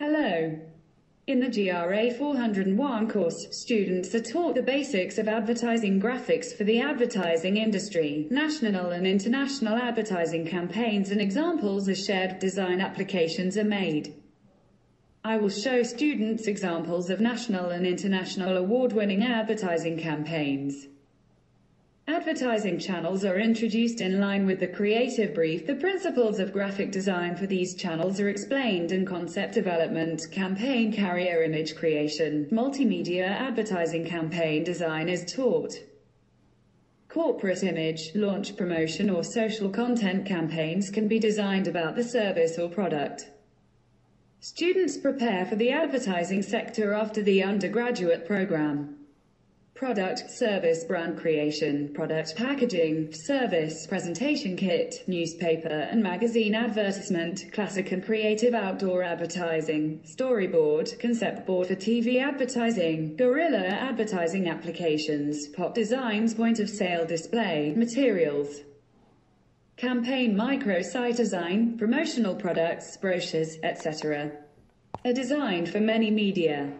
Hello. In the GRA 401 course, students are taught the basics of advertising graphics for the advertising industry. National and international advertising campaigns and examples of shared design applications are made. I will show students examples of national and international award-winning advertising campaigns. Advertising channels are introduced in line with the creative brief. The principles of graphic design for these channels are explained in concept development, campaign carrier image creation, multimedia advertising campaign design is taught. Corporate image, launch promotion or social content campaigns can be designed about the service or product. Students prepare for the advertising sector after the undergraduate program. Product, service, brand creation, product packaging, service, presentation kit, newspaper and magazine advertisement, classic and creative outdoor advertising, storyboard, concept board for TV advertising, guerrilla advertising applications, pop designs, point of sale display, materials, campaign microsite design, promotional products, brochures, etc. are designed for many media.